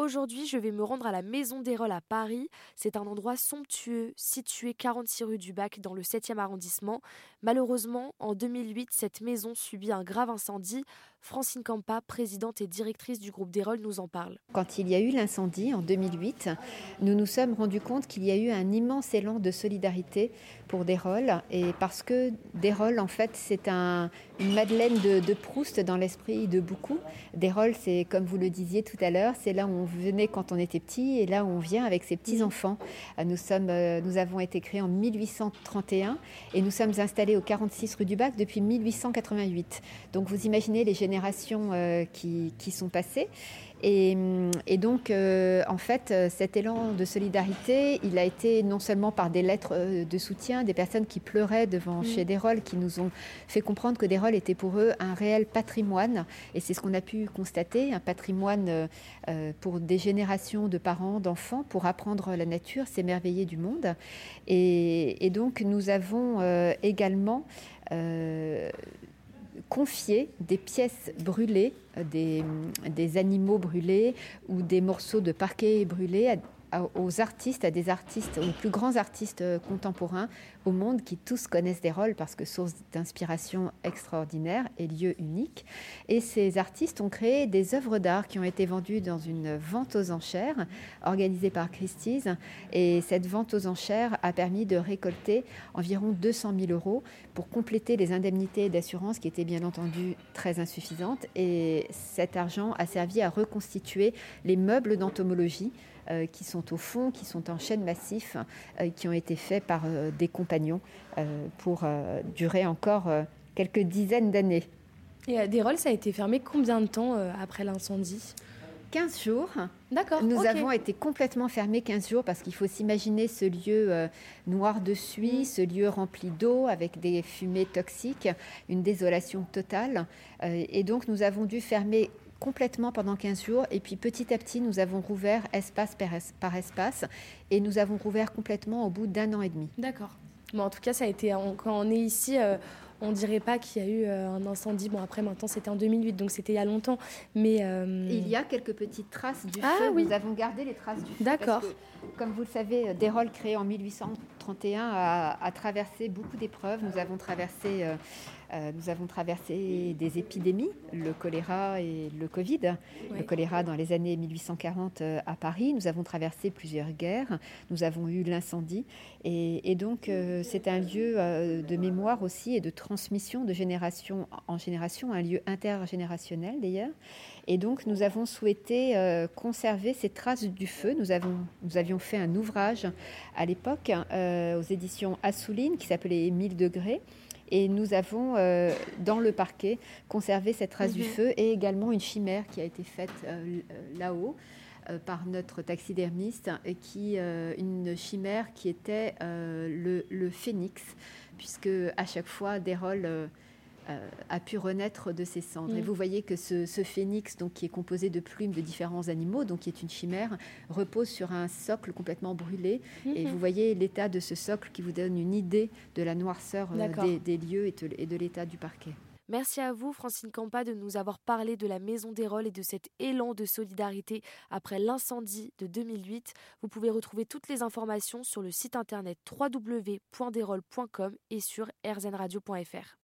Aujourd'hui, je vais me rendre à la Maison d'Érol à Paris. C'est un endroit somptueux, situé 46 rue du Bac dans le 7e arrondissement. Malheureusement, en 2008, cette maison subit un grave incendie. Francine Campa, présidente et directrice du groupe d'Érol, nous en parle. Quand il y a eu l'incendie en 2008, nous nous sommes rendus compte qu'il y a eu un immense élan de solidarité pour Dérol. Et parce que Dérol, en fait, c'est un, une Madeleine de, de Proust dans l'esprit de beaucoup. Dérol, c'est comme vous le disiez tout à l'heure, c'est là où on venait quand on était petit et là où on vient avec ses petits-enfants. Euh, nous, sommes, euh, nous avons été créés en 1831 et nous sommes installés au 46 rue du Bac depuis 1888. Donc vous imaginez les générations euh, qui, qui sont passées. Et, et, donc, euh, en fait, cet élan de solidarité, il a été non seulement par des lettres de soutien, des personnes qui pleuraient devant mmh. chez Desrolles, qui nous ont fait comprendre que Desrolles était pour eux un réel patrimoine. Et c'est ce qu'on a pu constater, un patrimoine euh, pour des générations de parents, d'enfants, pour apprendre la nature, s'émerveiller du monde. Et, et, donc, nous avons euh, également euh, confié des pièces brûlées, des, des, animaux brûlés ou des morceaux de parquet brûlés à, aux artistes, à des artistes, aux plus grands artistes contemporains au monde qui tous connaissent des rôles parce que source d'inspiration extraordinaire et lieu unique. Et ces artistes ont créé des œuvres d'art qui ont été vendues dans une vente aux enchères organisée par Christie's. Et cette vente aux enchères a permis de récolter environ 200 000 euros pour compléter les indemnités d'assurance qui étaient bien entendu très insuffisantes. Et cet argent a servi à reconstituer les meubles d'entomologie euh, qui sont au fond, qui sont en chaîne massif, euh, qui ont été faits par euh, des compagnons pour durer encore quelques dizaines d'années. Et Desrolles, ça a été fermé combien de temps après l'incendie? 15 jours. D'accord. Nous okay. avons été complètement fermés 15 jours parce qu'il faut s'imaginer ce lieu euh, noir de suie, mmh. ce lieu rempli d'eau avec des fumées toxiques, une désolation totale. Euh, et donc nous avons dû fermer complètement pendant 15 jours et puis petit à petit nous avons rouvert espace par, es par espace et nous avons rouvert complètement au bout d'un an et demi. D'accord. En tout cas, ça a été quand on est ici, euh, on dirait pas qu'il y a eu euh, un incendie. Bon, après, maintenant, c'était en 2008, donc c'était il y a longtemps. Mais euh... il y a quelques petites traces du ah, feu. Oui. Nous avons gardé les traces du feu. D'accord. Comme vous le savez, Dérol, créé en 1831, a, a traversé beaucoup d'épreuves. Nous avons traversé euh, Euh, nous avons traversé des épidémies, le choléra et le Covid. Oui. Le choléra dans les années 1840 euh, à Paris. Nous avons traversé plusieurs guerres. Nous avons eu l'incendie. Et, et, donc, euh, c'est un lieu euh, de mémoire aussi et de transmission de génération en génération, un lieu intergénérationnel d'ailleurs. Et donc, nous avons souhaité conserver ces traces du feu. Nous, avons, nous avions fait un ouvrage à l'époque aux éditions Assouline qui s'appelait 1000 degrés et nous avons euh, dans le parquet conservé cette trace mmh. du feu et également une chimère qui a été faite euh, là-haut euh, par notre taxidermiste et qui une chimère qui était le, le, phénix puisque à chaque fois des rôles euh, a pu renaître de ses cendres. Mmh. Et vous voyez que ce, ce, phénix, donc, qui est composé de plumes de différents animaux, donc qui est une chimère, repose sur un socle complètement brûlé. Mmh. Et vous voyez l'état de ce socle qui vous donne une idée de la noirceur euh, des, des, lieux et de, et de l'état du parquet. Merci à vous, Francine Campa, de nous avoir parlé de la Maison des Rôles et de cet élan de solidarité après l'incendie de 2008. Vous pouvez retrouver toutes les informations sur le site internet www.derol.com et sur rzradio.fr.